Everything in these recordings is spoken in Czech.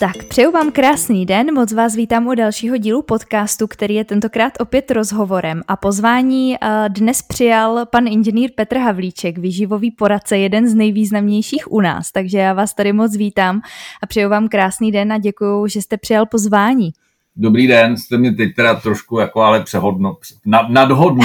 Tak přeju vám krásný den, moc vás vítám u dalšího dílu podcastu, který je tentokrát opět rozhovorem a pozvání eh, dnes přijal pan inženýr Petr Havlíček, výživový poradce, jeden z nejvýznamnějších u nás, takže já vás tady moc vítám a přeju vám krásný den a děkuji, že jste přijal pozvání. Dobrý den, jste mě teď teda trošku jako ale přehodno, nad, nadhodno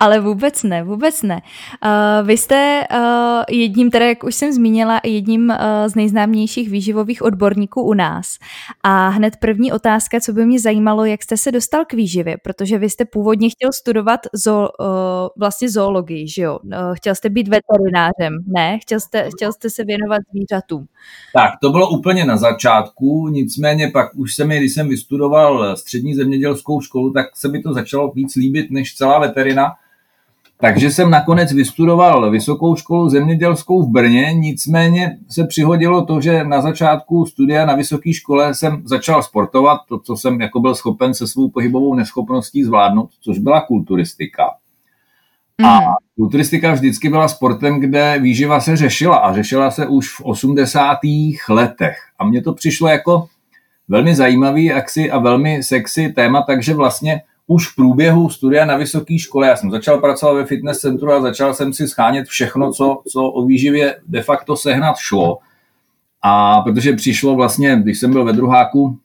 ale vůbec ne, vůbec ne. Uh, vy jste uh, jedním, teda jak už jsem zmínila, jedním uh, z nejznámějších výživových odborníků u nás. A hned první otázka, co by mě zajímalo, jak jste se dostal k výživě, protože vy jste původně chtěl studovat zo, uh, vlastně zoologii, že jo? Uh, chtěl jste být veterinářem, ne? Chtěl jste, chtěl jste se věnovat zvířatům. Tak, to bylo úplně na začátku, nicméně pak už se mi, když jsem vystudoval střední zemědělskou školu, tak se mi to začalo víc líbit než celá veterina takže jsem nakonec vystudoval vysokou školu zemědělskou v Brně, nicméně se přihodilo to, že na začátku studia na vysoké škole jsem začal sportovat, to, co jsem jako byl schopen se svou pohybovou neschopností zvládnout, což byla kulturistika. A mm. kulturistika vždycky byla sportem, kde výživa se řešila a řešila se už v 80. letech. A mně to přišlo jako velmi zajímavý a velmi sexy téma, takže vlastně už v průběhu studia na vysoké škole, já jsem začal pracovat ve fitness centru a začal jsem si schánět všechno, co, co o výživě de facto sehnat šlo. A protože přišlo vlastně, když jsem byl ve druháku,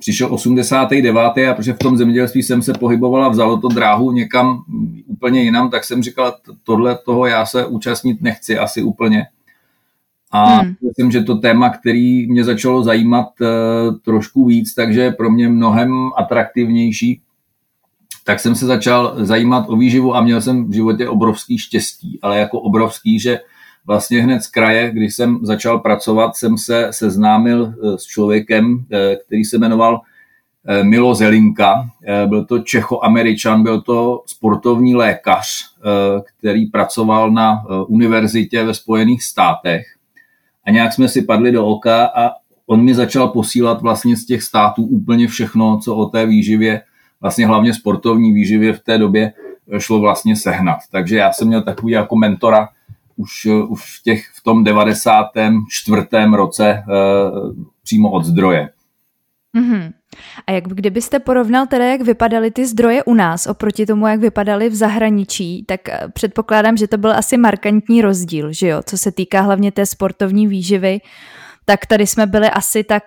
přišel 89. a protože v tom zemědělství jsem se pohybovala, vzalo to dráhu někam úplně jinam, tak jsem říkal, tohle toho já se účastnit nechci asi úplně. A hmm. myslím, že to téma, který mě začalo zajímat uh, trošku víc, takže je pro mě mnohem atraktivnější tak jsem se začal zajímat o výživu a měl jsem v životě obrovský štěstí, ale jako obrovský, že vlastně hned z kraje, když jsem začal pracovat, jsem se seznámil eh, s člověkem, eh, který se jmenoval eh, Milo Zelinka. Byl to Čecho-Američan, byl to sportovní lékař, který pracoval na univerzitě ve Spojených státech. A nějak jsme si padli do oka a on mi začal posílat vlastně z těch států úplně všechno, co o té výživě vlastně hlavně sportovní výživě v té době šlo vlastně sehnat. Takže já jsem měl takový jako mentora už, už v, těch, v tom 94. roce uh, přímo od zdroje. Mm-hmm. A jak kdybyste porovnal teda, jak vypadaly ty zdroje u nás oproti tomu, jak vypadaly v zahraničí, tak eh, předpokládám, že to byl asi markantní rozdíl, že jo, co se týká hlavně té sportovní výživy. Uh, tak tady jsme byli asi tak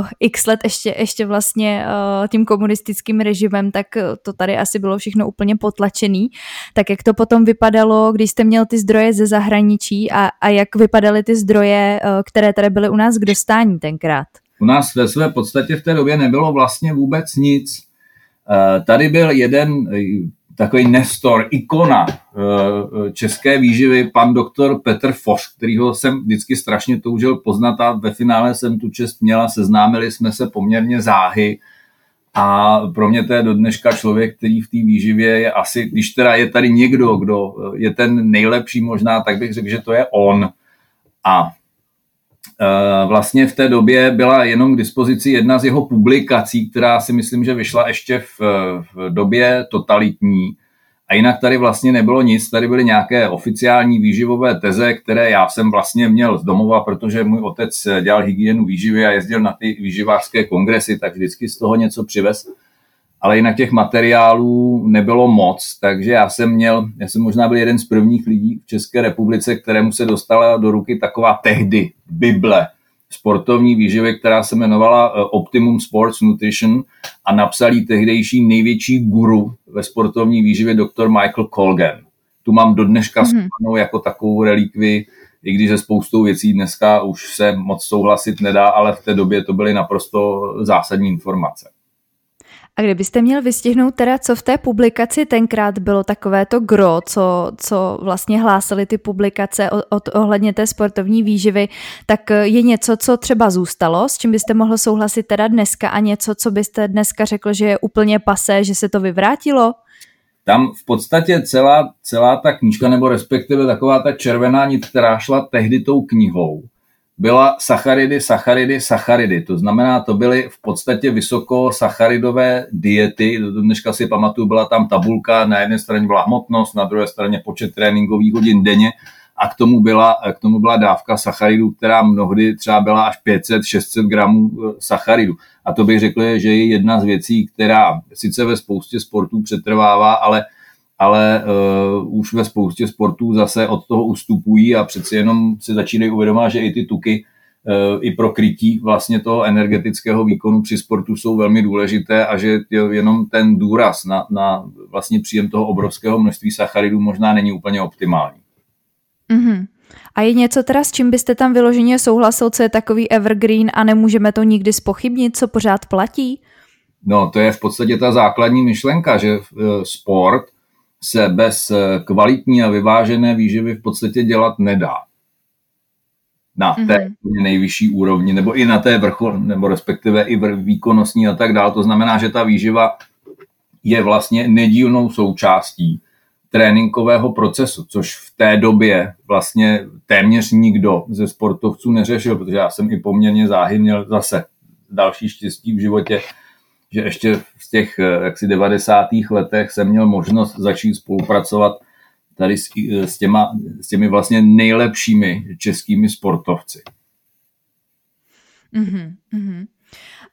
uh, x let ještě, ještě vlastně uh, tím komunistickým režimem, tak uh, to tady asi bylo všechno úplně potlačený. Tak jak to potom vypadalo, když jste měl ty zdroje ze zahraničí a, a jak vypadaly ty zdroje, uh, které tady byly u nás k dostání tenkrát? U nás ve své podstatě v té době nebylo vlastně vůbec nic. Tady byl jeden takový nestor, ikona eh, české výživy, pan doktor Petr Foš, kterýho jsem vždycky strašně toužil poznat a ve finále jsem tu čest měla, seznámili jsme se poměrně záhy a pro mě to je do dneška člověk, který v té výživě je asi, když teda je tady někdo, kdo je ten nejlepší možná, tak bych řekl, že to je on. A eh, vlastně v té době byla jenom k dispozici jedna z jeho publikací, která si myslím, že vyšla ještě v, v době totalitní. A jinak tady vlastně nebylo nic, tady byly nějaké oficiální výživové teze, které já jsem vlastně měl z domova, protože můj otec dělal hygienu výživy a jezdil na ty výživářské kongresy, tak vždycky z toho něco přivez. Ale jinak těch materiálů nebylo moc, takže já jsem měl, já jsem možná byl jeden z prvních lidí v České republice, kterému se dostala do ruky taková tehdy Bible, sportovní výživy, která se jmenovala eh, Optimum Sports Nutrition a napsal ji tehdejší největší guru ve sportovní výživě doktor Michael Colgan. Tu mám do dneška mm-hmm. jako takovou relikvi, i když se spoustou věcí dneska už se moc souhlasit nedá, ale v té době to byly naprosto zásadní informace. A kdybyste měl vystihnout teda, co v té publikaci tenkrát bylo takové to gro, co, co vlastně hlásily ty publikace od, od, ohledně té sportovní výživy, tak je něco, co třeba zůstalo, s čím byste mohl souhlasit teda dneska a něco, co byste dneska řekl, že je úplně pasé, že se to vyvrátilo? Tam v podstatě celá, celá ta knížka, nebo respektive taková ta červená nit, která šla tehdy tou knihou, byla sacharidy, sacharidy, sacharidy. To znamená, to byly v podstatě vysokosacharidové diety. Do dneška si pamatuju, byla tam tabulka, na jedné straně byla hmotnost, na druhé straně počet tréninkových hodin denně a k tomu byla, k tomu byla dávka sacharidů, která mnohdy třeba byla až 500-600 gramů eh, sacharidů. A to bych řekl, že je jedna z věcí, která sice ve spoustě sportů přetrvává, ale ale uh, už ve spoustě sportů zase od toho ustupují a přeci jenom si začínají uvědomovat, že i ty tuky uh, i pro krytí vlastně toho energetického výkonu při sportu jsou velmi důležité a že jenom ten důraz na, na vlastně příjem toho obrovského množství sacharidů možná není úplně optimální. Mm-hmm. A je něco teda, s čím byste tam vyloženě souhlasil, co je takový evergreen a nemůžeme to nikdy spochybnit, co pořád platí? No, to je v podstatě ta základní myšlenka, že uh, sport – se bez eh, kvalitní a vyvážené výživy v podstatě dělat nedá. Na té mm-hmm. nejvyšší úrovni, nebo i na té vrchol, nebo respektive i výkonnostní a tak dále. To znamená, že ta výživa je vlastně nedílnou součástí tréninkového procesu, což v té době vlastně téměř nikdo ze sportovců neřešil, protože já jsem i poměrně záhy měl zase další štěstí v životě, že ještě těch eh, jaksi 90. letech jsem měl možnost začít spolupracovat tady s, eh, s, těma, s těmi vlastně nejlepšími českými sportovci. Mm-hmm, mm-hmm.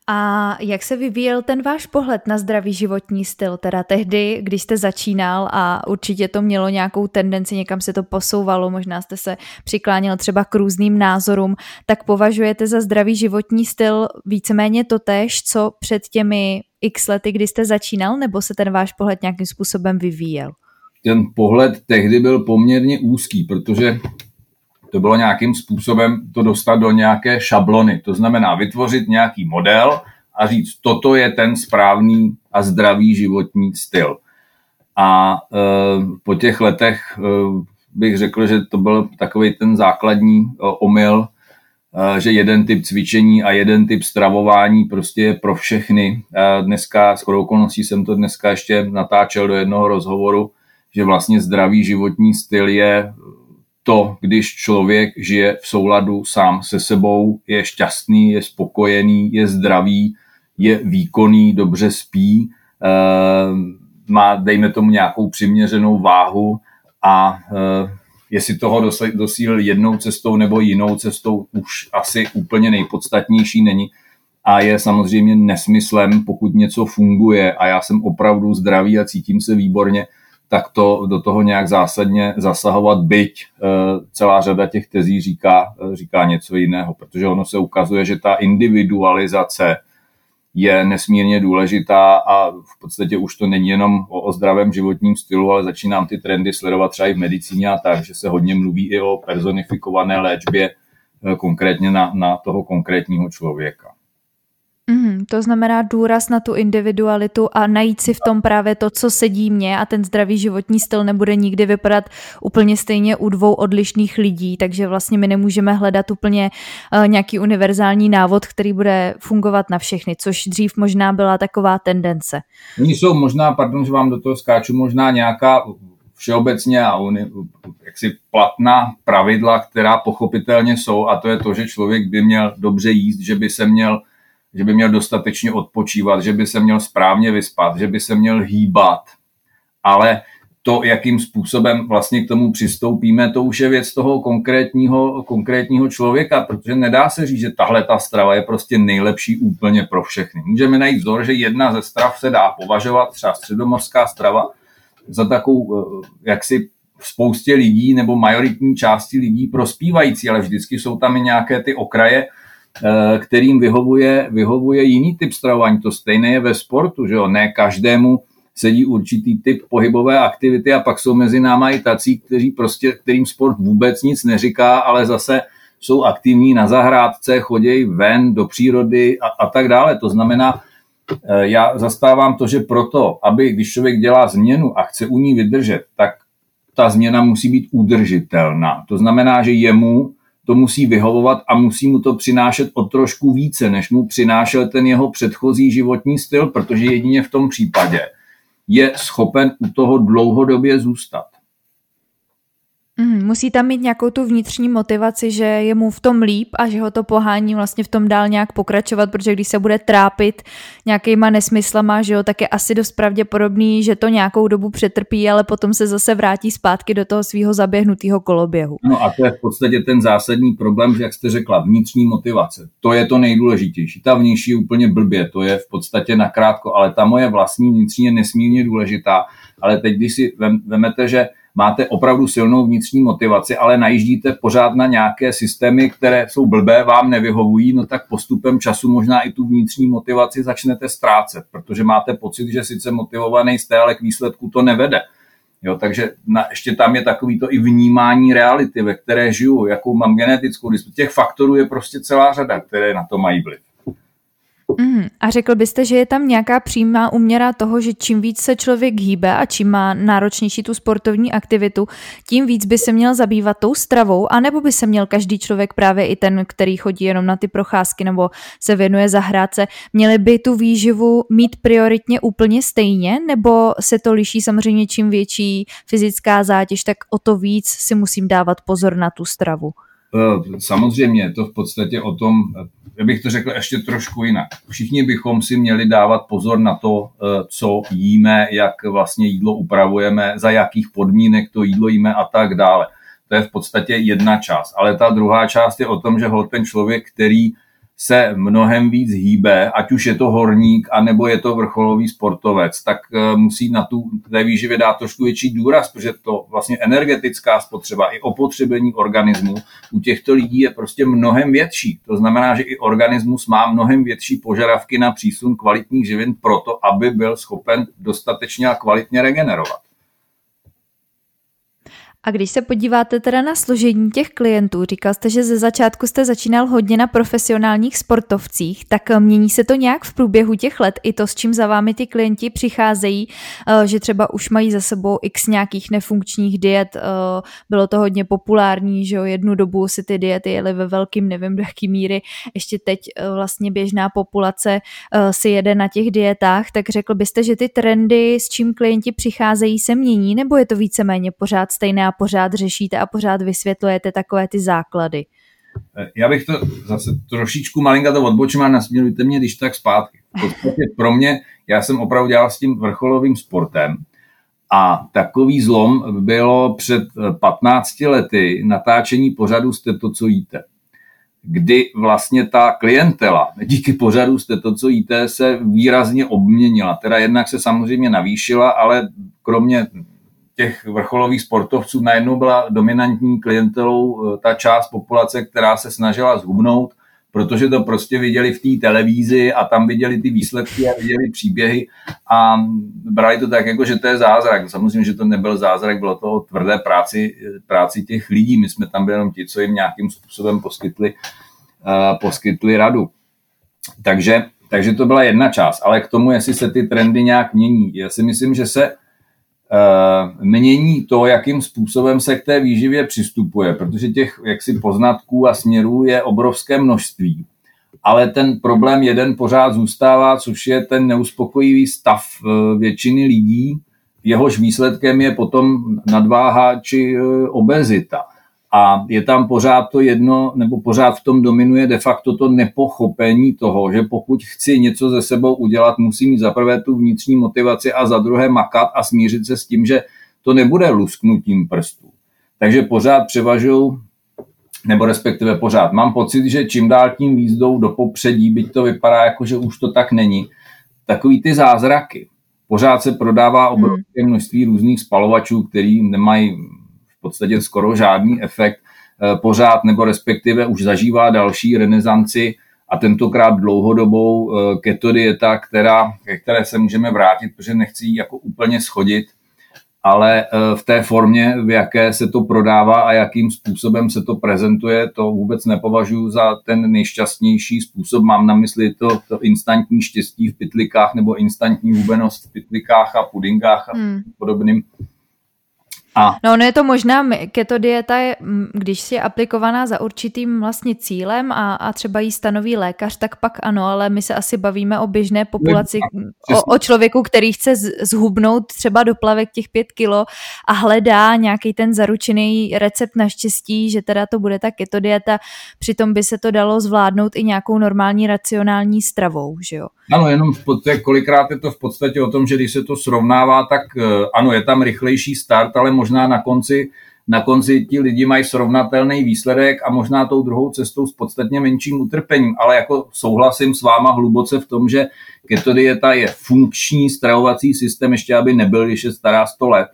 A jak se vyvíjel ten váš pohled na zdravý životní styl? Teda tehdy, když jste začínal a určitě to mělo nějakou tendenci, někam se to posouvalo, možná jste se přikláněl třeba k různým názorům, tak považujete za zdravý životní styl víceméně totéž, co před těmi x lety, kdy jste začínal, nebo se ten váš pohled nějakým způsobem vyvíjel? Ten pohled tehdy byl poměrně úzký, protože to bylo nějakým způsobem to dostat do nějaké šablony. To znamená vytvořit nějaký model a říct, toto je ten správný a zdravý životní styl. A e, po těch letech e, bych řekl, že to byl takový ten základní e, omyl, že jeden typ cvičení a jeden typ stravování prostě je pro všechny. E, dneska, s okolností jsem to dneska ještě natáčel do jednoho rozhovoru, že vlastně zdravý životní styl je to, když člověk žije v souladu sám se sebou, je šťastný, je spokojený, je zdravý, je výkonný, dobře spí, eh, má, dejme tomu, nějakou přiměřenou váhu a eh, jestli toho dosíl jednou cestou nebo jinou cestou, už asi úplně nejpodstatnější není. A je samozřejmě nesmyslem, pokud něco funguje a já jsem opravdu zdravý a cítím se výborně, tak to do toho nějak zásadně zasahovat, byť eh, celá řada těch tezí říká, eh, říká něco jiného, protože ono se ukazuje, že ta individualizace je nesmírně důležitá a v podstatě už to není jenom o, o zdravém životním stylu, ale začínám ty trendy sledovat třeba i v medicíně a tak, že se hodně mluví i o personifikované léčbě eh, konkrétně na, na toho konkrétního člověka. Mm, to znamená důraz na tu individualitu a najít si v tom právě to, co sedí mně a ten zdravý životní styl nebude nikdy vypadat úplně stejně u dvou odlišných lidí, takže vlastně my nemůžeme hledat úplně uh, nějaký univerzální návod, který bude fungovat na všechny, což dřív možná byla taková tendence. Oni jsou možná, pardon, že vám do toho skáču, možná nějaká všeobecně a uni, jaksi platná pravidla, která pochopitelně jsou a to je to, že člověk by měl dobře jíst, že by se měl že by měl dostatečně odpočívat, že by se měl správně vyspat, že by se měl hýbat. Ale to, jakým způsobem vlastně k tomu přistoupíme, to už je věc toho konkrétního, konkrétního člověka, protože nedá se říct, že tahle ta strava je prostě nejlepší úplně pro všechny. Můžeme najít vzor, že jedna ze strav se dá považovat, třeba středomorská strava, za takovou eh, jaksi spoustě lidí nebo majoritní části lidí prospívající, ale vždycky jsou tam i nějaké ty okraje, kterým vyhovuje, vyhovuje jiný typ stravování. To stejné je ve sportu, že jo? Ne každému sedí určitý typ pohybové aktivity a pak jsou mezi náma i tací, kteří prostě, kterým sport vůbec nic neříká, ale zase jsou aktivní na zahrádce, chodějí ven do přírody a, a tak dále. To znamená, eh, já zastávám to, že proto, aby když člověk dělá změnu a chce u ní vydržet, tak ta změna musí být udržitelná. To znamená, že jemu to musí vyhovovat a musí mu to přinášet o trošku více, než mu přinášel ten jeho předchozí životní styl, protože jedině v tom případě je schopen u toho dlouhodobě zůstat. Mm, musí tam mít nějakou tu vnitřní motivaci, že je mu v tom líp a že ho to pohání vlastně v tom dál nějak pokračovat, protože když se bude trápit nějakýma nesmyslama, že jo, tak je asi dost pravděpodobný, že to nějakou dobu přetrpí, ale potom se zase vrátí zpátky do toho svého zaběhnutého koloběhu. No a to je v podstatě ten zásadní problém, že jak jste řekla, vnitřní motivace. To je to nejdůležitější. Ta vnější je úplně blbě, to je v podstatě nakrátko, ale ta moje vlastní vnitřní je nesmírně důležitá. Ale teď, když si vemete, že máte opravdu silnou vnitřní motivaci, ale najíždíte pořád na nějaké systémy, které jsou blbé, vám nevyhovují, no tak postupem času možná i tu vnitřní motivaci začnete ztrácet, protože máte pocit, že sice motivovaný jste, ale k výsledku to nevede. Jo, takže na, ještě tam je takový to i vnímání reality, ve které žiju, jakou mám genetickou Těch faktorů je prostě celá řada, které na to mají vliv. Mm, a řekl byste, že je tam nějaká přímá uměra toho, že čím víc se člověk hýbe a čím má náročnější tu sportovní aktivitu, tím víc by se měl zabývat tou stravou, anebo by se měl každý člověk, právě i ten, který chodí jenom na ty procházky nebo se věnuje zahrádce, měli by tu výživu mít prioritně úplně stejně, nebo se to liší samozřejmě čím větší fyzická zátěž, tak o to víc si musím dávat pozor na tu stravu? Eh, samozřejmě, to v podstatě o tom, já bych to řekl ještě trošku jinak. Všichni bychom si měli dávat pozor na to, eh, co jíme, jak vlastně jídlo upravujeme, za jakých podmínek to jídlo jíme a tak dále. To je v podstatě jedna část. Ale ta druhá část je o tom, že ten člověk, který se mnohem víc hýbe, ať už je to horník, anebo je to vrcholový sportovec, tak eh, musí na tu té výživě dát trošku větší důraz, protože to vlastně energetická spotřeba i opotřebení organismu u těchto lidí je prostě mnohem větší. To znamená, že i organismus má mnohem větší požadavky na přísun kvalitních živin proto, aby byl schopen dostatečně a kvalitně regenerovat. A když se podíváte teda na složení těch klientů, říkal jste, že ze začátku jste začínal hodně na profesionálních sportovcích, tak eh, mění se to nějak v průběhu těch let? I to, s čím za vámi ty klienti přicházejí, eh, že třeba už mají za sebou x nějakých nefunkčních diet, eh, bylo to hodně populární, že jo, jednu dobu si ty diety jeli ve velkým, nevím do jaký míry, ještě teď vlastně běžná populace si jede na těch dietách, tak řekl byste, že ty trendy, s čím klienti přicházejí, se mění, nebo je to víceméně pořád stejné a pořád řešíte a pořád vysvětlujete takové ty základy. Eh, já bych to zase trošičku malinka to odbočím a nasměrujte mě když tak zpátky. V podstatě pro mě, já jsem opravdu dělal s tím vrcholovým sportem a takový zlom bylo před 15 eh, lety natáčení pořadu Jste to, co jíte kdy vlastně ta klientela díky pořadu jste to, co jíte, se výrazně obměnila. Teda jednak se samozřejmě navýšila, ale kromě těch vrcholových sportovců najednou byla dominantní klientelou eh, ta část populace, která se snažila zhubnout, protože to prostě viděli v té televízi a tam viděli ty výsledky a viděli příběhy a brali to tak, jako že to je zázrak. Samozřejmě, že to nebyl zázrak, bylo to tvrdé práci, práci těch lidí. My jsme tam byli jenom ti, co jim nějakým způsobem poskytli, uh, poskytli radu. Takže, takže to byla jedna část. Ale k tomu, jestli se ty trendy nějak mění, já si myslím, že se Eh, mění to, jakým způsobem se k té výživě přistupuje, protože těch jaksi poznatků a směrů je obrovské množství. Ale ten problém jeden pořád zůstává, což je ten neuspokojivý stav eh, většiny lidí, jehož výsledkem je potom nadváha či eh, obezita. A je tam pořád to jedno, nebo pořád v tom dominuje de facto to nepochopení toho, že pokud chci něco ze sebou udělat, musím mít za prvé tu vnitřní motivaci a za druhé makat a smířit se s tím, že to nebude lusknutím prstů. Takže pořád převažují, nebo respektive pořád mám pocit, že čím dál tím víc jdou do popředí, byť to vypadá jako, že už to tak není, takový ty zázraky. Pořád se prodává obrovské množství různých spalovačů, který nemají podstatě skoro žádný efekt eh, pořád, nebo respektive už zažívá další renesanci a tentokrát dlouhodobou eh, keto dieta, která, ke které se můžeme vrátit, protože nechci ji jako úplně schodit, ale eh, v té formě, v jaké se to prodává a jakým způsobem se to prezentuje, to vůbec nepovažuji za ten nejšťastnější způsob. Mám na mysli to, to instantní štěstí v pitlikách nebo instantní hubenost v pitlikách a pudingách a hmm. podobným A... No, no je to možná, keto dieta je, když je aplikovaná za určitým vlastně cílem a, a třeba jí stanoví lékař, tak pak ano, ale my se asi bavíme o běžné populaci, o, o člověku, který chce zhubnout třeba do plavek těch pět kilo a hledá nějaký ten zaručený recept na štěstí, že teda to bude ta keto dieta, přitom by se to dalo zvládnout i nějakou normální racionální stravou, že jo? Ano, jenom v podstatě, kolikrát je to v podstatě o tom, že když se to srovnává, tak eh, ano, je tam rychlejší start, ale možná na konci, na konci ti lidi mají srovnatelný výsledek a možná tou druhou cestou s podstatně menším utrpením. Ale jako souhlasím s váma hluboce v tom, že keto dieta je funkční stravovací systém, ještě aby nebyl, když je stará 100 let.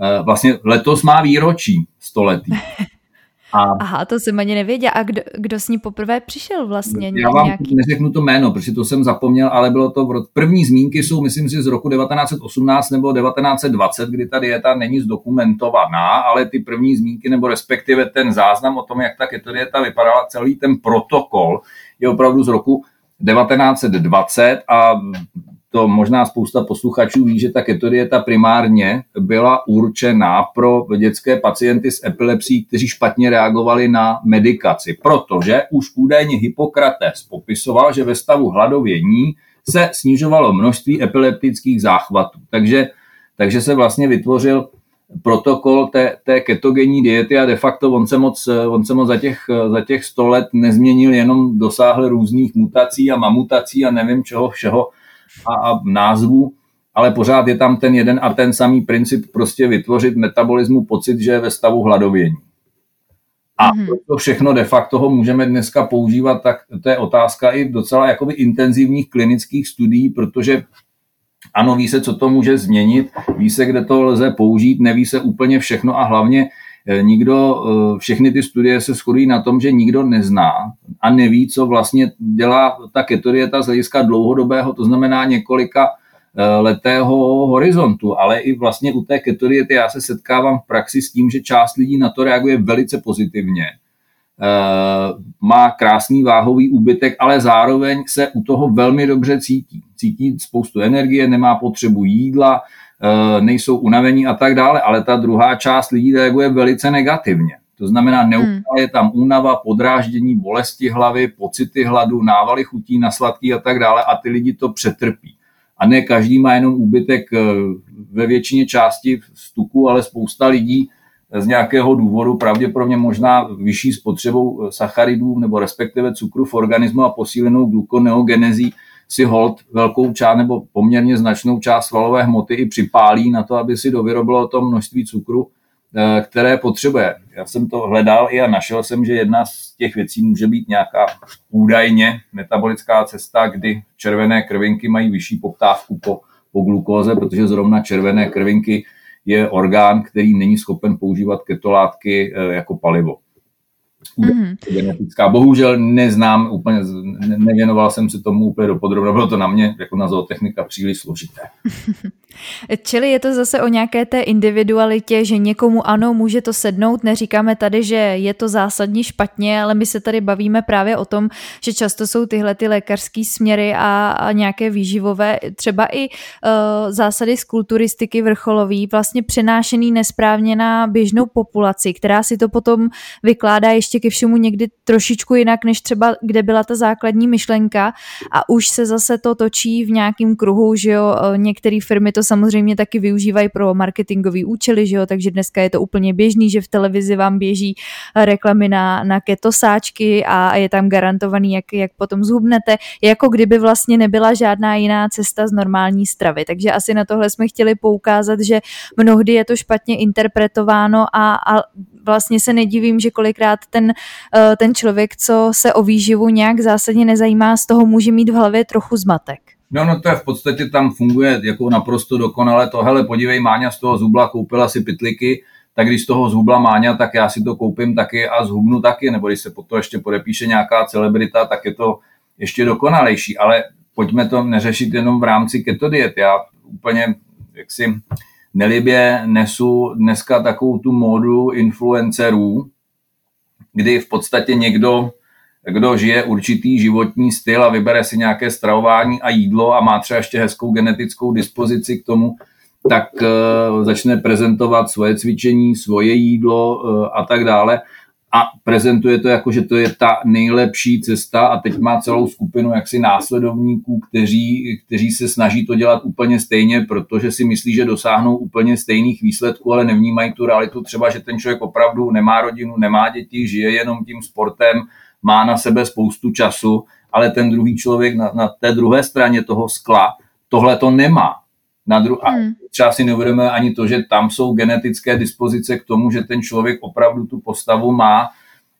Eh, vlastně letos má výročí 100 letý. A Aha, to jsem ani nevěděl. A kdo, kdo s ní poprvé přišel vlastně? Já vám nějaký... neřeknu to jméno, protože to jsem zapomněl, ale bylo to v. První zmínky jsou, myslím si, z roku 1918 nebo 1920, kdy ta dieta není zdokumentovaná, ale ty první zmínky, nebo respektive ten záznam o tom, jak ta keto dieta vypadala, celý ten protokol je opravdu z roku 1920 a to možná spousta posluchačů ví, že ta ketodieta primárně byla určená pro dětské pacienty s epilepsí, kteří špatně reagovali na medikaci, protože už údajně Hippokrates popisoval, že ve stavu hladovění se snižovalo množství epileptických záchvatů. Takže, takže se vlastně vytvořil protokol té, té ketogenní diety a de facto on se moc, on se moc za, těch, za těch 100 let nezměnil, jenom dosáhl různých mutací a mamutací a nevím čeho všeho, a, a názvu, ale pořád je tam ten jeden a ten samý princip prostě vytvořit metabolismu pocit, že je ve stavu hladovění. A mm-hmm. to všechno de facto ho můžeme dneska používat, tak to je otázka i docela jakoby intenzivních klinických studií, protože ano, ví se, co to může změnit, ví se, kde to lze použít, neví se úplně všechno a hlavně nikdo, eh, všechny ty studie se shodují na tom, že nikdo nezná a neví, co vlastně dělá ta ketodieta z hlediska dlouhodobého, to znamená několika eh, letého horizontu, ale i vlastně u té ketodiety já se setkávám v praxi s tím, že část lidí na to reaguje velice pozitivně. Má krásný váhový úbytek, ale zároveň se u toho velmi dobře cítí. Cítí spoustu energie, nemá potřebu jídla, Eh, nejsou unavení a tak dále, ale ta druhá část lidí reaguje velice negativně. To znamená, neustále je tam únava, podráždění, bolesti hlavy, pocity hladu, návaly chutí na sladký a tak dále a ty lidi to přetrpí. A ne každý má jenom úbytek eh, ve většině části stuku, ale spousta lidí z nějakého důvodu, pravděpodobně možná vyšší spotřebou sacharidů nebo respektive cukru v organismu a posílenou glukoneogenezí, si hold velkou část nebo poměrně značnou část svalové hmoty i připálí na to, aby si dovyrobilo to množství cukru, eh, které potřebuje. Já jsem to hledal i a našel jsem, že jedna z těch věcí může být nějaká údajně metabolická cesta, kdy červené krvinky mají vyšší poptávku po, po glukóze, protože zrovna červené krvinky je orgán, který není schopen používat ketolátky eh, jako palivo mm-hmm. genetická. Bohužel neznám úplně, nevěnoval jsem se tomu úplně dopodrobně, bylo to na mě jako na zootechnika příliš složité. Čili je to zase o nějaké té individualitě, že někomu ano, může to sednout, neříkáme tady, že je to zásadně špatně, ale my se tady bavíme právě o tom, že často jsou tyhle ty lékařské směry a, a nějaké výživové, třeba i uh, zásady z kulturistiky vrcholový, vlastně přenášený nesprávně na běžnou populaci, která si to potom vykládá ještě ke všemu někdy trošičku jinak, než třeba kde byla ta základní myšlenka a už se zase to točí v nějakém kruhu, že jo, eh, některé firmy to samozřejmě taky využívají pro marketingové účely, že jo? takže dneska je to úplně běžný, že v televizi vám běží reklamy na, na ketosáčky a je tam garantovaný, jak, jak potom zhubnete, jako kdyby vlastně nebyla žádná jiná cesta z normální stravy. Takže asi na tohle jsme chtěli poukázat, že mnohdy je to špatně interpretováno a, a vlastně se nedivím, že kolikrát ten, eh, ten člověk, co se o výživu nějak zásadně nezajímá, z toho může mít v hlavě trochu zmatek. No, no to je v podstatě tam funguje jako naprosto dokonale. To, hele, podívej, Máňa z toho zubla koupila si pytliky, tak když z toho zhubla Máňa, tak já si to koupím taky a zhubnu taky, nebo když se po to ještě podepíše nějaká celebrita, tak je to ještě dokonalejší. Ale pojďme to neřešit jenom v rámci keto diet. Já úplně jaksi nelibě nesu dneska takovou tu módu influencerů, kdy v podstatě někdo kdo žije určitý životní styl a vybere si nějaké stravování a jídlo a má třeba ještě hezkou genetickou dispozici k tomu, tak uh, začne prezentovat svoje cvičení, svoje jídlo uh, a tak dále a prezentuje to jako, že to je ta nejlepší cesta a teď má celou skupinu jaksi následovníků, kteří, kteří se snaží to dělat úplně stejně, protože si myslí, že dosáhnou úplně stejných výsledků, ale nevnímají tu realitu třeba, že ten člověk opravdu nemá rodinu, nemá děti, žije jenom tím sportem, má na sebe spoustu času, ale ten druhý člověk na, na té druhé straně toho skla tohle to nemá. Na dru- a hmm. třeba si neuvědomujeme ani to, že tam jsou genetické dispozice k tomu, že ten člověk opravdu tu postavu má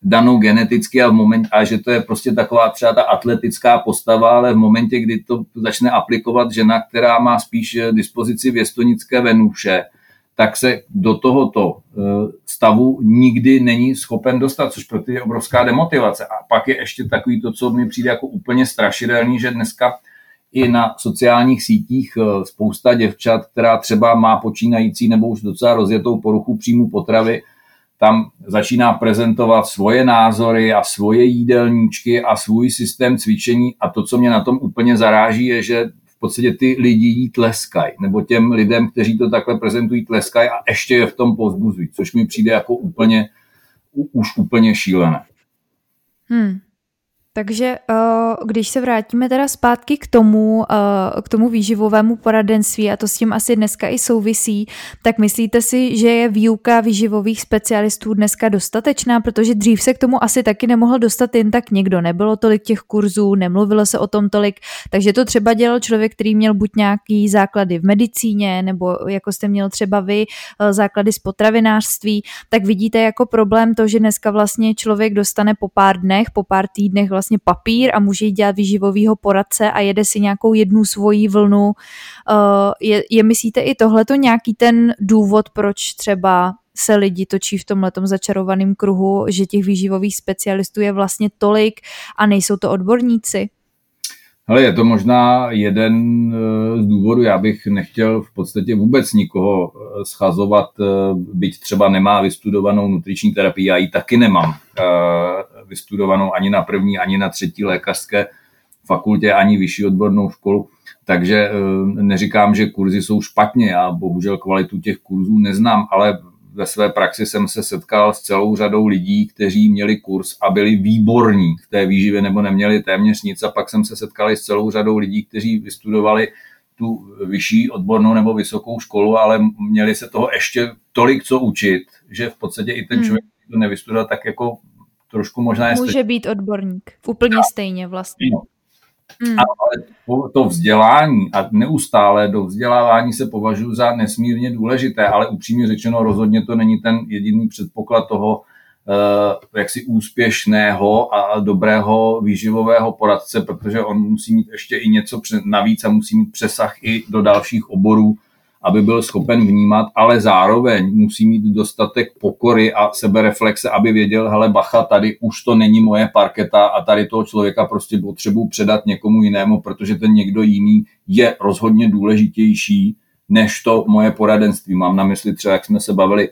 danou geneticky a, v moment, a že to je prostě taková třeba ta atletická postava, ale v momentě, kdy to začne aplikovat žena, která má spíš dispozici věstonické venuše, tak se do tohoto eh, stavu nikdy není schopen dostat, což pro ty je obrovská demotivace. A pak je ještě takový to, co mi přijde jako úplně strašidelný, že dneska i na sociálních sítích eh, spousta děvčat, která třeba má počínající nebo už docela rozjetou poruchu příjmu potravy, tam začíná prezentovat svoje názory a svoje jídelníčky a svůj systém cvičení a to, co mě na tom úplně zaráží, je, že v podstatě ty lidi jí tleskají, nebo těm lidem, kteří to takhle prezentují, tleskají a ještě je v tom pozbuzují, což mi přijde jako úplně, už úplně šílené. Hmm. Takže eh, když se vrátíme teda zpátky k tomu, eh, k tomu výživovému poradenství, a to s tím asi dneska i souvisí, tak myslíte si, že je výuka výživových specialistů dneska dostatečná, protože dřív se k tomu asi taky nemohl dostat jen tak někdo. Nebylo tolik těch kurzů, nemluvilo se o tom tolik, takže to třeba dělal člověk, který měl buď nějaký základy v medicíně, nebo jako jste měl třeba vy, eh, základy z potravinářství, tak vidíte jako problém to, že dneska vlastně člověk dostane po pár dnech, po pár týdnech vlastně vlastně papír a může jít dělat výživovýho poradce a jede si nějakou jednu svoji vlnu. Eh, je, je myslíte i tohleto nějaký ten důvod, proč třeba se lidi točí v tomhletom začarovaném kruhu, že těch výživových specialistů je vlastně tolik a nejsou to odborníci? Ale je to možná jeden eh, z důvodů, já bych nechtěl v podstatě vůbec nikoho eh, schazovat, byť třeba nemá vystudovanou nutriční terapii, já ji taky nemám vystudovanou ani na první, ani na třetí lékařské fakultě, ani vyšší odbornou školu. Takže eh, neříkám, že kurzy jsou špatně, já bohužel kvalitu těch kurzů neznám, ale ve své praxi jsem se setkal s celou řadou lidí, kteří měli kurz a byli výborní v té výživě nebo neměli téměř nic a pak jsem se setkal s celou řadou lidí, kteří vystudovali tu vyšší odbornou nebo vysokou školu, ale měli se toho ještě tolik co učit, že v podstatě i ten hmm. člověk, který to nevystudoval, tak jako trošku možná. Může být odborník, úplně no. stejně vlastně. No. Hmm. Ale to vzdělání a neustále do vzdělávání se považuji za nesmírně důležité, ale upřímně řečeno rozhodně to není ten jediný předpoklad toho, uh, jaksi úspěšného a dobrého výživového poradce, protože on musí mít ještě i něco navíc a musí mít přesah i do dalších oborů, aby byl schopen vnímat, ale zároveň musí mít dostatek pokory a sebereflexe, aby věděl, hele bacha, tady už to není moje parketa a tady toho člověka prostě potřebuji předat někomu jinému, protože ten někdo jiný je rozhodně důležitější než to moje poradenství. Mám na mysli třeba, jak jsme se bavili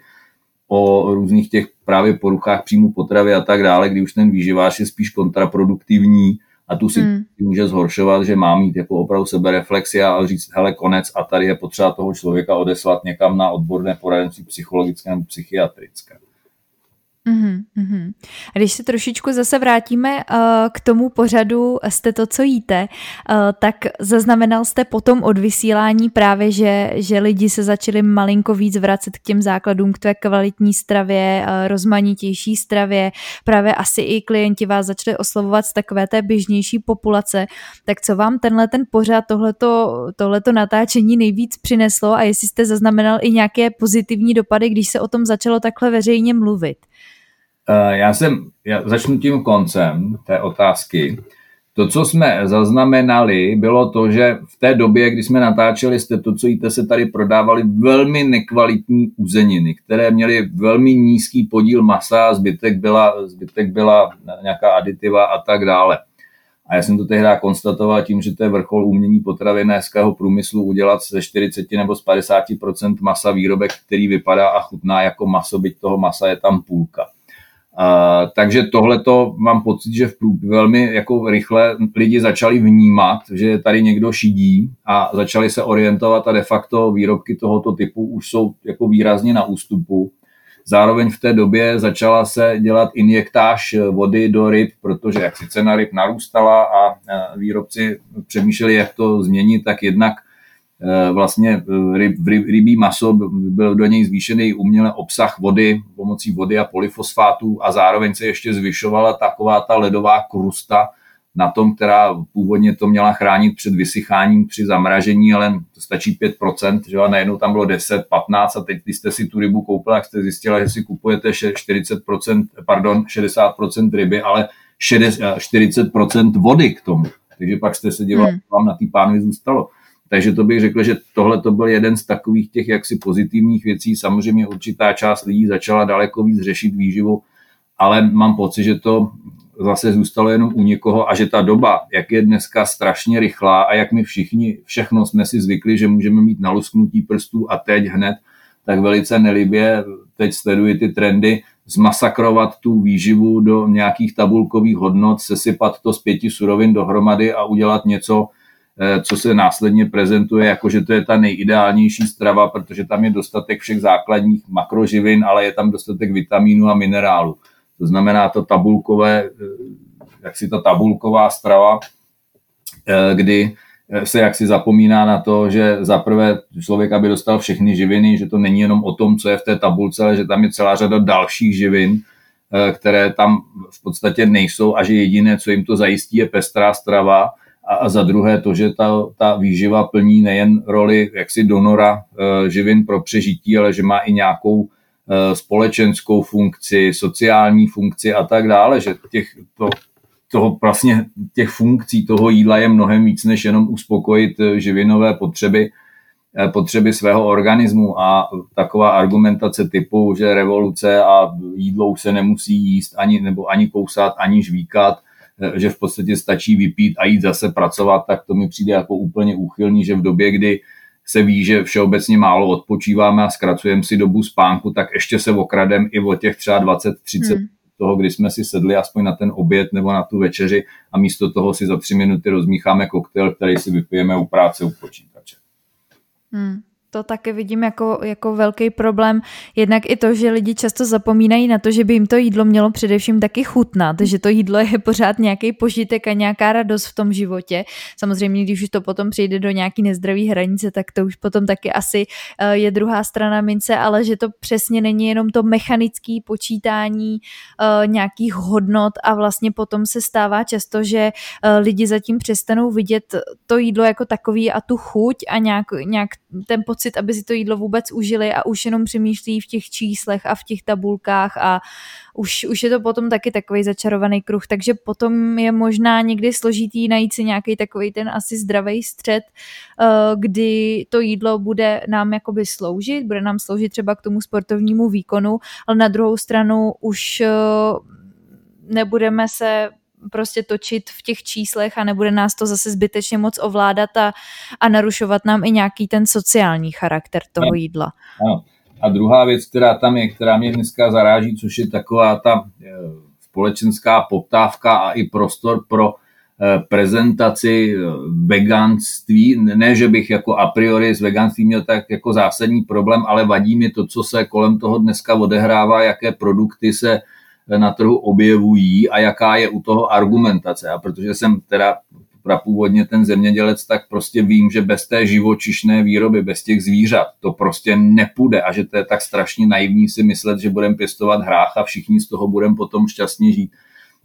o různých těch právě poruchách příjmu potravy a tak dále, kdy už ten výživář je spíš kontraproduktivní, a tu si hmm. může zhoršovat, že má mít jako opravdu sebereflexi a říct, hele, konec a tady je potřeba toho člověka odeslat někam na odborné poradenství psychologické nebo psychiatrické. Mm-hmm. A když se trošičku zase vrátíme uh, k tomu pořadu Jste to, co jíte, uh, tak zaznamenal jste potom od vysílání právě, že, že lidi se začali malinko víc vracet k těm základům, k té kvalitní stravě, uh, rozmanitější stravě. Právě asi i klienti vás začali oslovovat z takové té běžnější populace. Tak co vám tenhle ten pořad, tohleto, tohleto natáčení nejvíc přineslo a jestli jste zaznamenal i nějaké pozitivní dopady, když se o tom začalo takhle veřejně mluvit? Eh, já jsem, já začnu tím koncem té otázky. To, co jsme zaznamenali, bylo to, že v té době, kdy jsme natáčeli jste to, co jíte, se tady prodávali velmi nekvalitní uzeniny, které měly velmi nízký podíl masa, zbytek byla, zbytek byla nějaká aditiva a tak dále. A já jsem to tehdy konstatoval tím, že to je vrchol umění potravinářského průmyslu udělat ze 40 nebo z 50 masa výrobek, který vypadá a chutná jako maso, byť toho masa je tam půlka. Uh, takže tohleto mám pocit, že v průb, velmi jako rychle lidi začali vnímat, že tady někdo šidí a začali se orientovat a de facto výrobky tohoto typu už jsou jako výrazně na ústupu. Zároveň v té době začala se dělat injektáž vody do ryb, protože jak si cena ryb narůstala a výrobci přemýšleli, jak to změnit, tak jednak vlastně eh, ryb, ryb, rybí maso, byl do něj zvýšený uměle obsah vody pomocí vody a polyfosfátů a zároveň se ještě zvyšovala taková ta ledová krusta na tom, která původně to měla chránit před vysycháním při zamražení, ale to stačí 5%, že a najednou tam bylo 10, 15 a teď, když jste si tu rybu koupila, jak jste zjistila, že si kupujete 40%, pardon, 60% ryby, ale 40% vody k tomu. Takže pak jste se dívali, hmm. vám na té pánvi zůstalo. Takže to bych řekl, že tohle to byl jeden z takových těch jaksi pozitivních věcí. Samozřejmě určitá část lidí začala daleko víc řešit výživu, ale mám pocit, že to zase zůstalo jenom u někoho a že ta doba, jak je dneska strašně rychlá a jak my všichni, všechno jsme si zvykli, že můžeme mít nalusknutí prstů a teď hned, tak velice nelibě teď sleduji ty trendy, zmasakrovat tu výživu do nějakých tabulkových hodnot, sesypat to z pěti surovin dohromady a udělat něco, co se následně prezentuje jako, že to je ta nejideálnější strava, protože tam je dostatek všech základních makroživin, ale je tam dostatek vitamínů a minerálu. To znamená to tabulkové, eh, jak si ta tabulková strava, eh, kdy se jaksi zapomíná na to, že zaprvé člověk, aby dostal všechny živiny, že to není jenom o tom, co je v té tabulce, ale že tam je celá řada dalších živin, které tam v podstatě nejsou a že jediné, co jim to zajistí, je pestrá strava a, a za druhé to, že ta, ta výživa plní nejen roli jaksi donora e, živin pro přežití, ale že má i nějakou e, společenskou funkci, sociální funkci a tak dále, že těch, to, toho vlastně těch funkcí toho jídla je mnohem víc, než jenom uspokojit e, živinové potřeby, potřeby svého organismu. A taková argumentace typu, že revoluce a jídlo už se nemusí jíst ani, nebo ani kousat, ani žvíkat, že v podstatě stačí vypít a jít zase pracovat, tak to mi přijde jako úplně úchylný, že v době, kdy se ví, že všeobecně málo odpočíváme a zkracujeme si dobu spánku, tak ještě se okradem i o těch třeba 20-30 hmm. toho, kdy jsme si sedli aspoň na ten oběd nebo na tu večeři a místo toho si za tři minuty rozmícháme koktejl, který si vypijeme u práce u počítače. Hmm to také vidím jako, jako velký problém. Jednak i to, že lidi často zapomínají na to, že by jim to jídlo mělo především taky chutnat, že to jídlo je pořád nějaký požitek a nějaká radost v tom životě. Samozřejmě, když už to potom přijde do nějaký nezdravé hranice, tak to už potom taky asi eh, je druhá strana mince, ale že to přesně není jenom to mechanické počítání eh, nějakých hodnot a vlastně potom se stává často, že eh, lidi zatím přestanou vidět to jídlo jako takový a tu chuť a nějak, nějak ten pocit aby si to jídlo vůbec užili a už jenom přemýšlí v těch číslech a v těch tabulkách a už, už je to potom taky takový začarovaný kruh, takže potom je možná někdy složitý najít si nějaký takový ten asi zdravý střed, eh, kdy to jídlo bude nám jakoby sloužit, bude nám sloužit třeba k tomu sportovnímu výkonu, ale na druhou stranu už eh, nebudeme se prostě točit v těch číslech a nebude nás to zase zbytečně moc ovládat a, a narušovat nám i nějaký ten sociální charakter toho no. jídla. Ano. A druhá věc, která tam je, která mě dneska zaráží, což je taková ta e, společenská poptávka a i prostor pro e, prezentaci e, veganství. Ne, že bych jako a priori s veganstvím měl tak jako zásadní problém, ale vadí mi to, co se kolem toho dneska odehrává, jaké produkty se na trhu objevují a jaká je u toho argumentace. A protože jsem teda původně ten zemědělec, tak prostě vím, že bez té živočišné výroby, bez těch zvířat, to prostě nepůjde a že to je tak strašně naivní si myslet, že budeme pěstovat hrách a všichni z toho budeme potom šťastně žít.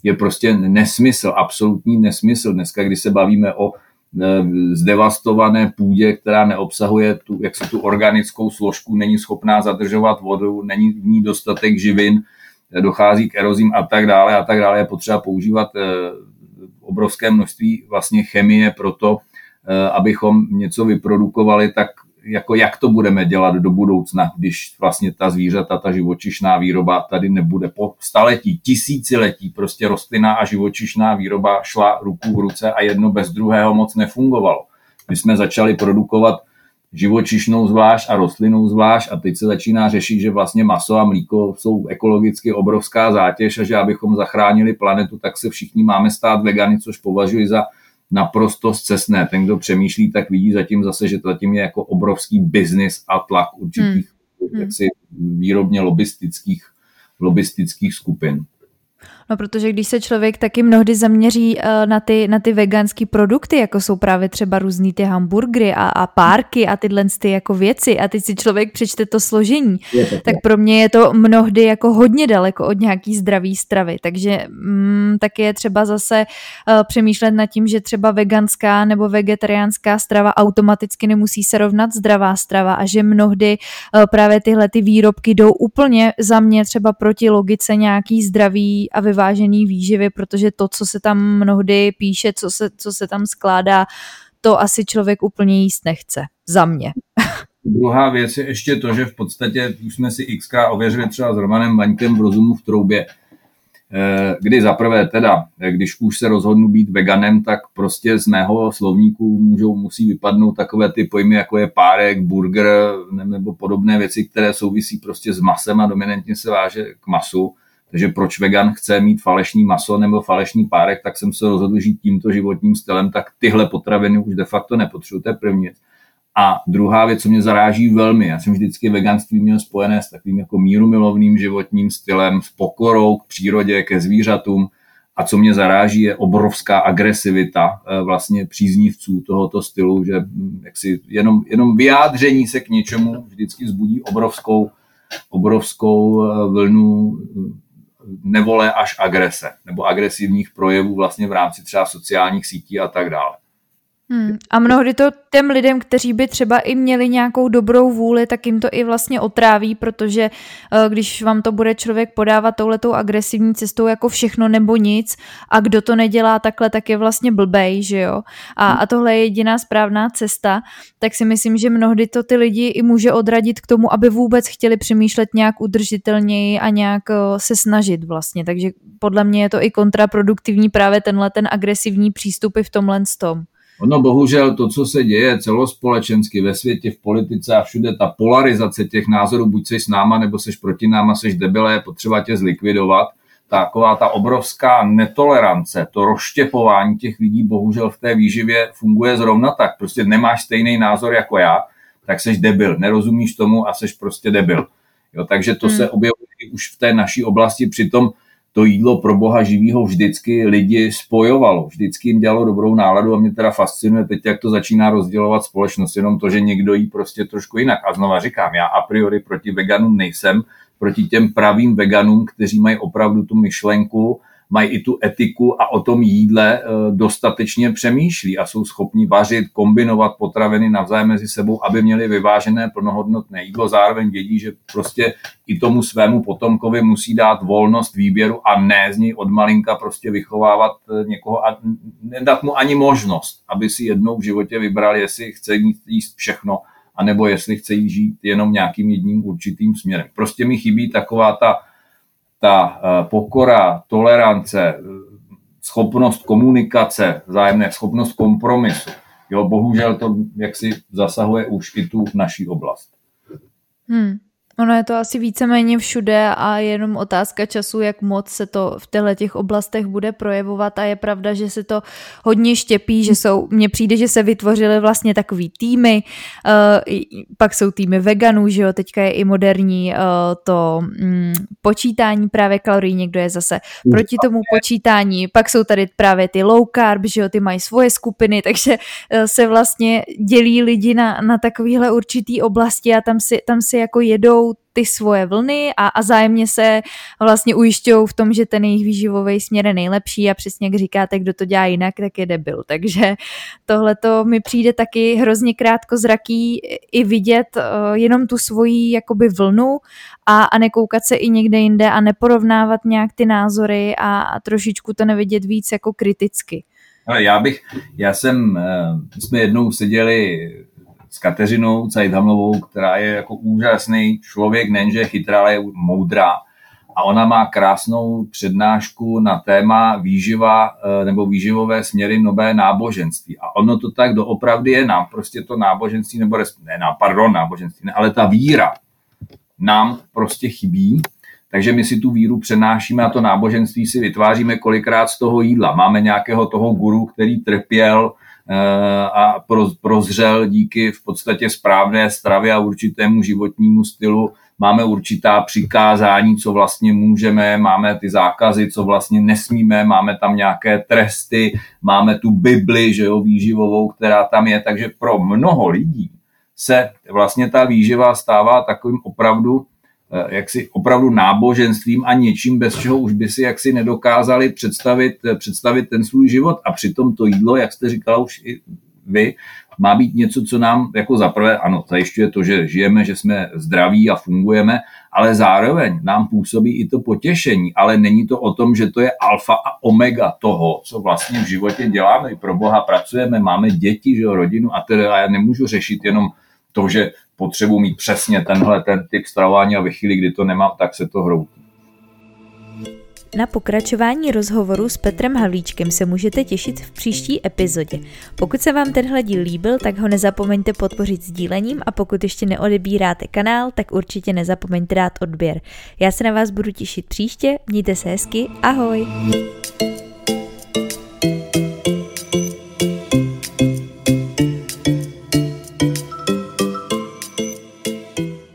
Je prostě nesmysl, absolutní nesmysl. Dneska, kdy se bavíme o e, zdevastované půdě, která neobsahuje tu, jak se tu organickou složku, není schopná zadržovat vodu, není v ní dostatek živin, dochází k erozím a tak dále a tak dále. Je potřeba používat eh, obrovské množství vlastně chemie pro to, eh, abychom něco vyprodukovali, tak jako jak to budeme dělat do budoucna, když vlastně ta zvířata, ta živočišná výroba tady nebude po staletí, tisíciletí, prostě rostlinná a živočišná výroba šla ruku v ruce a jedno bez druhého moc nefungovalo. My jsme začali produkovat živočišnou zvlášť a rostlinnou zvlášť a teď se začíná řešit, že vlastně maso a mlíko jsou ekologicky obrovská zátěž a že abychom zachránili planetu, tak se všichni máme stát vegany, což považuji za naprosto zcesné. Ten, kdo přemýšlí, tak vidí zatím zase, že to zatím je jako obrovský biznis a tlak určitých hmm. jaksi výrobně lobistických, lobistických skupin. No, protože když se člověk taky mnohdy zaměří uh, na ty, na ty veganské produkty, jako jsou právě třeba různý ty hamburgery a, a párky a tyhle ty jako věci a teď si člověk přečte to složení, je to tak pro mě je to mnohdy jako hodně daleko od nějaký zdravý stravy, takže mm, tak je třeba zase uh, přemýšlet nad tím, že třeba veganská nebo vegetariánská strava automaticky nemusí se rovnat zdravá strava a že mnohdy uh, právě tyhle ty výrobky jdou úplně za mě třeba proti logice nějaký zdravý a vyvážený výživy, protože to, co se tam mnohdy píše, co se, co se tam skládá, to asi člověk úplně jíst nechce. Za mě. Druhá věc je ještě to, že v podstatě už jsme si xk ověřili třeba s Romanem Vaňkem v rozumu v troubě, eh, kdy zaprvé teda, když už se rozhodnu být veganem, tak prostě z mého slovníku můžou, musí vypadnout takové ty pojmy, jako je párek, burger nebo podobné věci, které souvisí prostě s masem a dominantně se váže k masu. Takže proč vegan chce mít falešný maso nebo falešný párek, tak jsem se rozhodl žít tímto životním stylem, tak tyhle potraviny už de facto nepotřebuji, to je první věc. A druhá věc, co mě zaráží velmi, já jsem vždycky veganství měl spojené s takovým jako mírumilovným životním stylem, s pokorou k přírodě, ke zvířatům. A co mě zaráží, je obrovská agresivita eh, vlastně příznivců tohoto stylu, že hm, jaksi jenom, jenom vyjádření se k něčemu vždycky zbudí obrovskou, obrovskou eh, vlnu nevole až agrese, nebo agresivních projevů vlastně v rámci třeba sociálních sítí a tak dále. Hmm. A mnohdy to těm lidem, kteří by třeba i měli nějakou dobrou vůli, tak jim to i vlastně otráví, protože uh, když vám to bude člověk podávat touhletou agresivní cestou jako všechno nebo nic a kdo to nedělá takhle, tak je vlastně blbej, že jo? A, a tohle je jediná správná cesta, tak si myslím, že mnohdy to ty lidi i může odradit k tomu, aby vůbec chtěli přemýšlet nějak udržitelněji a nějak uh, se snažit vlastně. Takže podle mě je to i kontraproduktivní právě tenhle ten agresivní přístup i v tomhle tom. Ono bohužel to, co se děje celospolečensky ve světě, v politice a všude, ta polarizace těch názorů, buď jsi s náma, nebo jsi proti náma, jsi debile, je potřeba tě zlikvidovat. Taková ta obrovská netolerance, to rozštěpování těch lidí bohužel v té výživě funguje zrovna tak. Prostě nemáš stejný názor jako já, tak jsi debil. Nerozumíš tomu a jsi prostě debil. Jo, takže to hmm. se objevuje už v té naší oblasti. Přitom to jídlo pro boha živýho vždycky lidi spojovalo, vždycky jim dělalo dobrou náladu a mě teda fascinuje teď, jak to začíná rozdělovat společnost, jenom to, že někdo jí prostě trošku jinak. A znova říkám, já a priori proti veganům nejsem, proti těm pravým veganům, kteří mají opravdu tu myšlenku, mají i tu etiku a o tom jídle eh, dostatečně přemýšlí a jsou schopni vařit, kombinovat potraviny navzájem mezi sebou, aby měli vyvážené plnohodnotné jídlo. Zároveň vědí, že prostě i tomu svému potomkovi musí dát volnost výběru a ne z něj od malinka prostě vychovávat eh, někoho a nedat mu ani možnost, aby si jednou v životě vybral, jestli chce jíst všechno, anebo jestli chce žít jenom nějakým jedním určitým směrem. Prostě mi chybí taková ta ta eh, pokora, tolerance, schopnost komunikace, vzájemné schopnost kompromisu. Jo, bohužel to jaksi zasahuje už i tu naší oblast. Hmm. Ono je to asi víceméně všude a je jenom otázka času, jak moc se to v těchto těch oblastech bude projevovat a je pravda, že se to hodně štěpí, že jsou, mně přijde, že se vytvořily vlastně takový týmy, uh, pak jsou týmy veganů, že jo, teďka je i moderní uh, to um, počítání právě kalorií, někdo je zase proti tomu počítání, pak jsou tady právě ty low carb, že jo, ty mají svoje skupiny, takže uh, se vlastně dělí lidi na, na takovýhle určitý oblasti a tam si, tam si jako jedou ty svoje vlny a, a zájemně se vlastně ujišťují v tom, že ten jejich výživový směr je nejlepší a přesně jak říkáte, kdo to dělá jinak, tak je debil. Takže tohle to mi přijde taky hrozně krátko zraký i vidět uh, jenom tu svoji jakoby vlnu a, a nekoukat se i někde jinde a neporovnávat nějak ty názory a, a trošičku to nevidět víc jako kriticky. Já bych, já jsem, eh, my jsme jednou seděli s Kateřinou Cajdhamlovou, která je jako úžasný člověk, nejenže je chytrá, ale je moudrá. a ona má krásnou přednášku na téma výživa eh, nebo výživové směry nové náboženství. A ono to tak doopravdy je nám, prostě to náboženství, nebo ne, pardon, náboženství, ne, ale ta víra nám prostě chybí, takže my si tu víru přenášíme a to náboženství si vytváříme kolikrát z toho jídla. Máme nějakého toho guru, který trpěl a prozřel díky v podstatě správné stravě a určitému životnímu stylu. Máme určitá přikázání, co vlastně můžeme, máme ty zákazy, co vlastně nesmíme, máme tam nějaké tresty, máme tu Bibli, že jo, výživovou, která tam je, takže pro mnoho lidí se vlastně ta výživa stává takovým opravdu eh, jaksi opravdu náboženstvím a něčím, bez čeho už by si jaksi nedokázali představit, představit ten svůj život. A přitom to jídlo, jak jste říkala už i vy, má být něco, co nám jako zaprvé, ano, zajišťuje to, že žijeme, že jsme zdraví a fungujeme, ale zároveň nám působí i to potěšení, ale není to o tom, že to je alfa a omega toho, co vlastně v životě děláme. Pro Boha pracujeme, máme děti, že jo, rodinu a teda já nemůžu řešit jenom to, že potřebuji mít přesně tenhle ten typ stravování a ve chvíli, kdy to nemám, tak se to hroutí. Na pokračování rozhovoru s Petrem Havlíčkem se můžete těšit v příští epizodě. Pokud se vám tenhle díl líbil, tak ho nezapomeňte podpořit sdílením a pokud ještě neodebíráte kanál, tak určitě nezapomeňte dát odběr. Já se na vás budu těšit příště, mějte se hezky, ahoj!